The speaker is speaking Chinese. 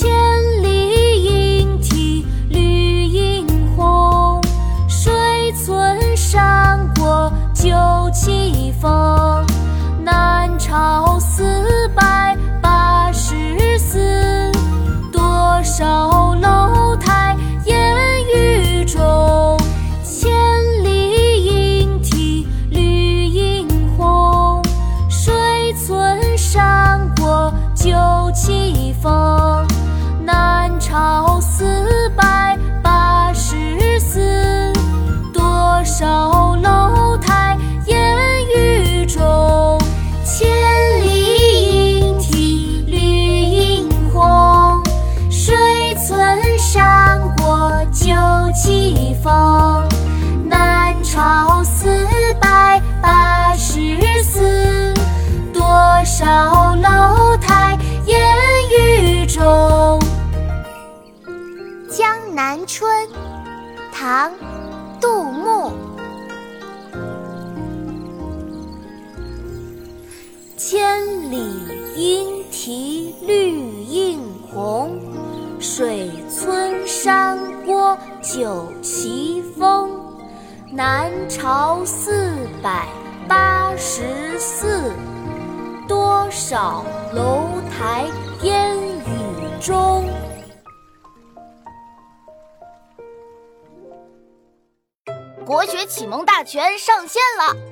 Tr 村山过酒旗风。南朝四百八十寺，多少楼台烟雨中。《江南春》唐·杜牧。千里莺啼绿山郭酒旗风。南朝四百八十寺，多少楼台烟雨中。国学启蒙大全上线了！